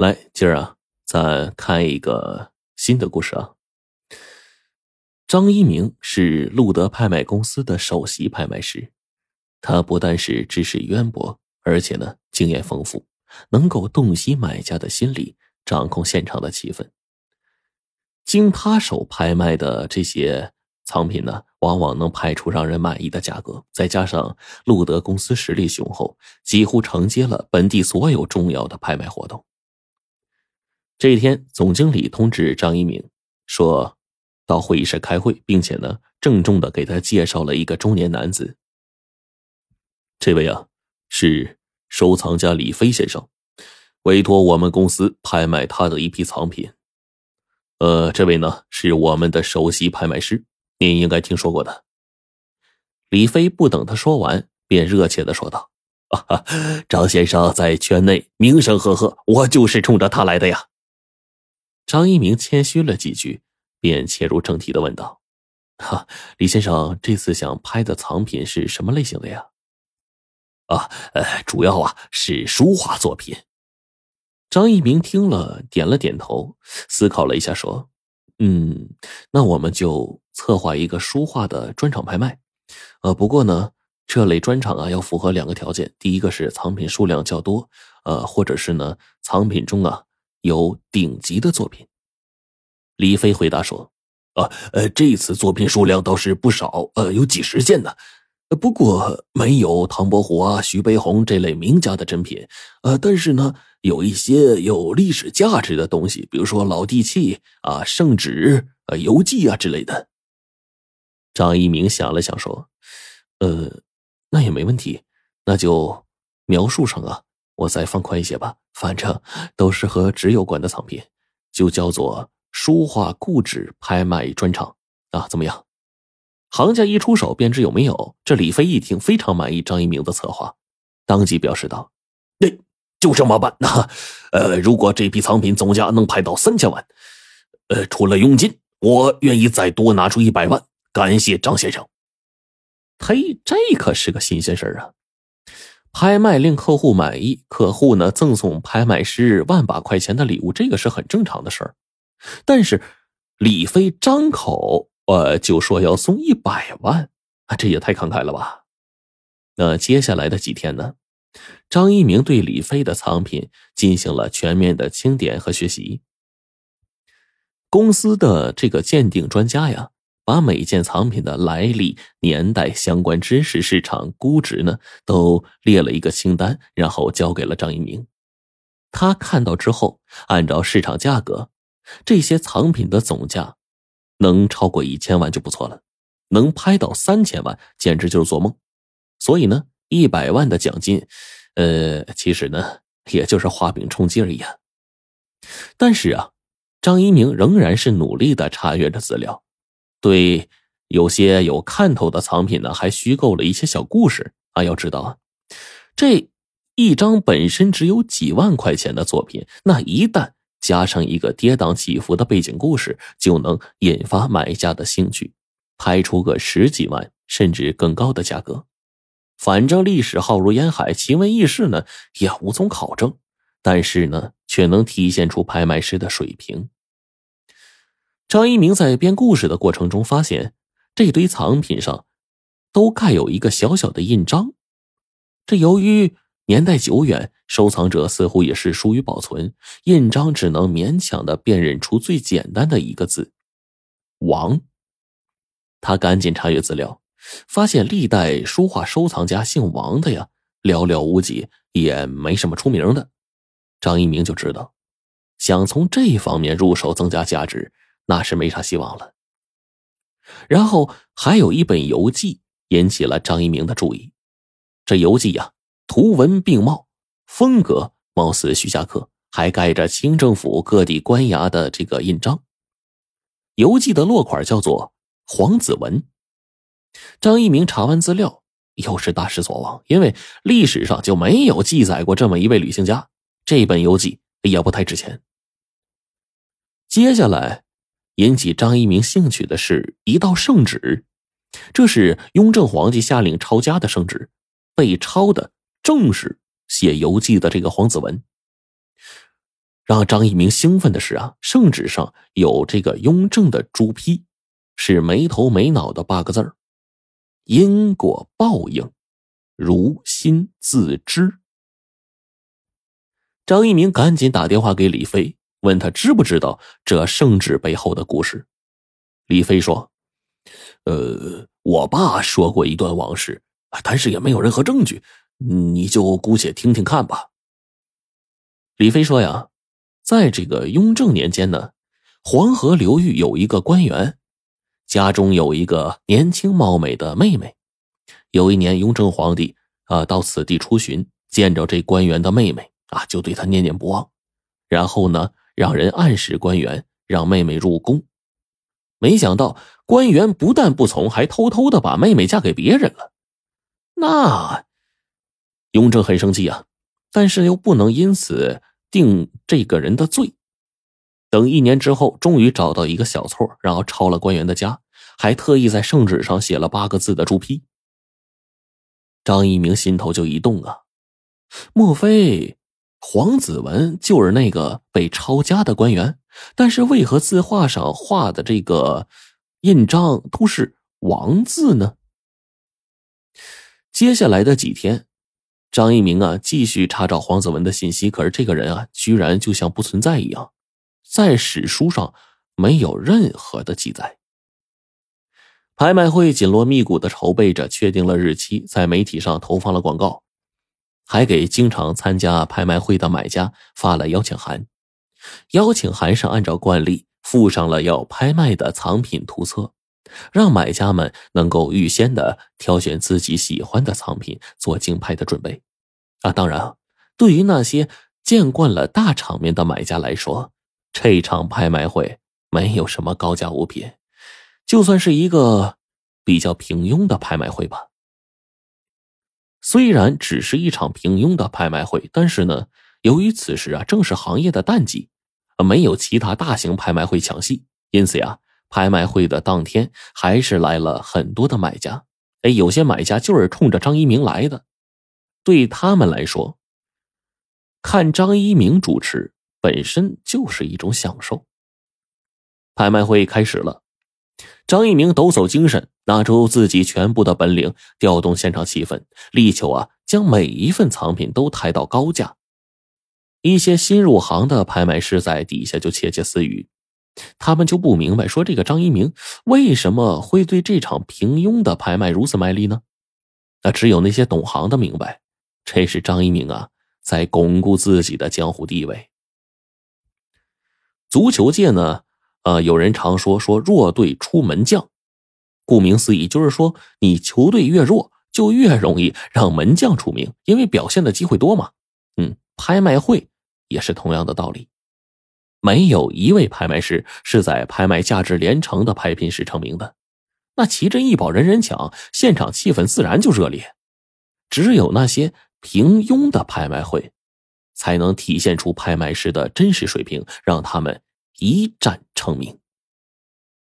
来，今儿啊，咱看一个新的故事啊。张一鸣是路德拍卖公司的首席拍卖师，他不但是知识渊博，而且呢经验丰富，能够洞悉买家的心理，掌控现场的气氛。经他手拍卖的这些藏品呢，往往能拍出让人满意的价格。再加上路德公司实力雄厚，几乎承接了本地所有重要的拍卖活动。这一天，总经理通知张一鸣说，到会议室开会，并且呢，郑重的给他介绍了一个中年男子。这位啊，是收藏家李飞先生，委托我们公司拍卖他的一批藏品。呃，这位呢，是我们的首席拍卖师，您应该听说过的。李飞不等他说完，便热切的说道：“啊，张先生在圈内名声赫赫，我就是冲着他来的呀。”张一鸣谦虚了几句，便切入正题的问道：“哈，李先生这次想拍的藏品是什么类型的呀？”“啊，呃，主要啊是书画作品。”张一鸣听了，点了点头，思考了一下，说：“嗯，那我们就策划一个书画的专场拍卖。呃，不过呢，这类专场啊要符合两个条件：第一个是藏品数量较多，呃，或者是呢藏品中啊。”有顶级的作品，李飞回答说：“啊，呃，这次作品数量倒是不少，呃，有几十件呢。不过没有唐伯虎啊、徐悲鸿这类名家的珍品，呃，但是呢，有一些有历史价值的东西，比如说老地契啊、圣旨、呃、游记啊之类的。”张一鸣想了想说：“呃，那也没问题，那就描述上啊。”我再放宽一些吧，反正都是和纸有关的藏品，就叫做书画故纸拍卖专场啊，怎么样？行家一出手便知有没有。这李飞一听，非常满意张一鸣的策划，当即表示道：“那就这么办。那呃，如果这批藏品总价能拍到三千万，呃，除了佣金，我愿意再多拿出一百万，感谢张先生。”嘿，这可是个新鲜事儿啊！拍卖令客户满意，客户呢赠送拍卖师万把块钱的礼物，这个是很正常的事儿。但是李飞张口呃就说要送一百万，啊，这也太慷慨了吧？那接下来的几天呢，张一鸣对李飞的藏品进行了全面的清点和学习。公司的这个鉴定专家呀。把每件藏品的来历、年代、相关知识、市场估值呢，都列了一个清单，然后交给了张一鸣。他看到之后，按照市场价格，这些藏品的总价能超过一千万就不错了，能拍到三千万简直就是做梦。所以呢，一百万的奖金，呃，其实呢，也就是画饼充饥而已啊。但是啊，张一鸣仍然是努力的查阅着资料。对有些有看头的藏品呢，还虚构了一些小故事啊。要知道啊，这一张本身只有几万块钱的作品，那一旦加上一个跌宕起伏的背景故事，就能引发买家的兴趣，拍出个十几万甚至更高的价格。反正历史浩如烟海，奇闻异事呢也无从考证，但是呢，却能体现出拍卖师的水平。张一鸣在编故事的过程中发现，这堆藏品上都盖有一个小小的印章。这由于年代久远，收藏者似乎也是疏于保存，印章只能勉强的辨认出最简单的一个字“王”。他赶紧查阅资料，发现历代书画收藏家姓王的呀寥寥无几，也没什么出名的。张一鸣就知道，想从这方面入手增加价值。那是没啥希望了。然后还有一本游记引起了张一鸣的注意。这游记呀，图文并茂，风格貌似徐霞客，还盖着清政府各地官衙的这个印章。游记的落款叫做黄子文。张一鸣查完资料，又是大失所望，因为历史上就没有记载过这么一位旅行家。这本游记也不太值钱。接下来。引起张一鸣兴趣的是一道圣旨，这是雍正皇帝下令抄家的圣旨，被抄的正是写游记的这个黄子文。让张一鸣兴奋的是啊，圣旨上有这个雍正的朱批，是没头没脑的八个字儿：因果报应，如心自知。张一鸣赶紧打电话给李飞，问他知不知道这圣旨背后的故事。李飞说：“呃，我爸说过一段往事，但是也没有任何证据，你就姑且听听看吧。”李飞说：“呀，在这个雍正年间呢，黄河流域有一个官员，家中有一个年轻貌美的妹妹。有一年，雍正皇帝啊到此地出巡，见着这官员的妹妹。”啊，就对他念念不忘，然后呢，让人暗示官员让妹妹入宫。没想到官员不但不从，还偷偷的把妹妹嫁给别人了。那雍正很生气啊，但是又不能因此定这个人的罪。等一年之后，终于找到一个小错，然后抄了官员的家，还特意在圣旨上写了八个字的朱批。张一鸣心头就一动啊，莫非？黄子文就是那个被抄家的官员，但是为何字画上画的这个印章都是王字呢？接下来的几天，张一鸣啊继续查找黄子文的信息，可是这个人啊居然就像不存在一样，在史书上没有任何的记载。拍卖会紧锣密鼓的筹备着，确定了日期，在媒体上投放了广告。还给经常参加拍卖会的买家发了邀请函，邀请函上按照惯例附上了要拍卖的藏品图册，让买家们能够预先的挑选自己喜欢的藏品做竞拍的准备。啊，当然，对于那些见惯了大场面的买家来说，这场拍卖会没有什么高价物品，就算是一个比较平庸的拍卖会吧。虽然只是一场平庸的拍卖会，但是呢，由于此时啊正是行业的淡季，没有其他大型拍卖会抢戏，因此呀，拍卖会的当天还是来了很多的买家。哎，有些买家就是冲着张一鸣来的，对他们来说，看张一鸣主持本身就是一种享受。拍卖会开始了。张一鸣抖擞精神，拿出自己全部的本领，调动现场气氛，力求啊将每一份藏品都抬到高价。一些新入行的拍卖师在底下就窃窃私语，他们就不明白，说这个张一鸣为什么会对这场平庸的拍卖如此卖力呢？那只有那些懂行的明白，这是张一鸣啊在巩固自己的江湖地位。足球界呢？啊，有人常说说弱队出门将，顾名思义，就是说你球队越弱，就越容易让门将出名，因为表现的机会多嘛。嗯，拍卖会也是同样的道理，没有一位拍卖师是在拍卖价值连城的拍品时成名的，那奇珍异宝人人抢，现场气氛自然就热烈。只有那些平庸的拍卖会，才能体现出拍卖师的真实水平，让他们。一战成名。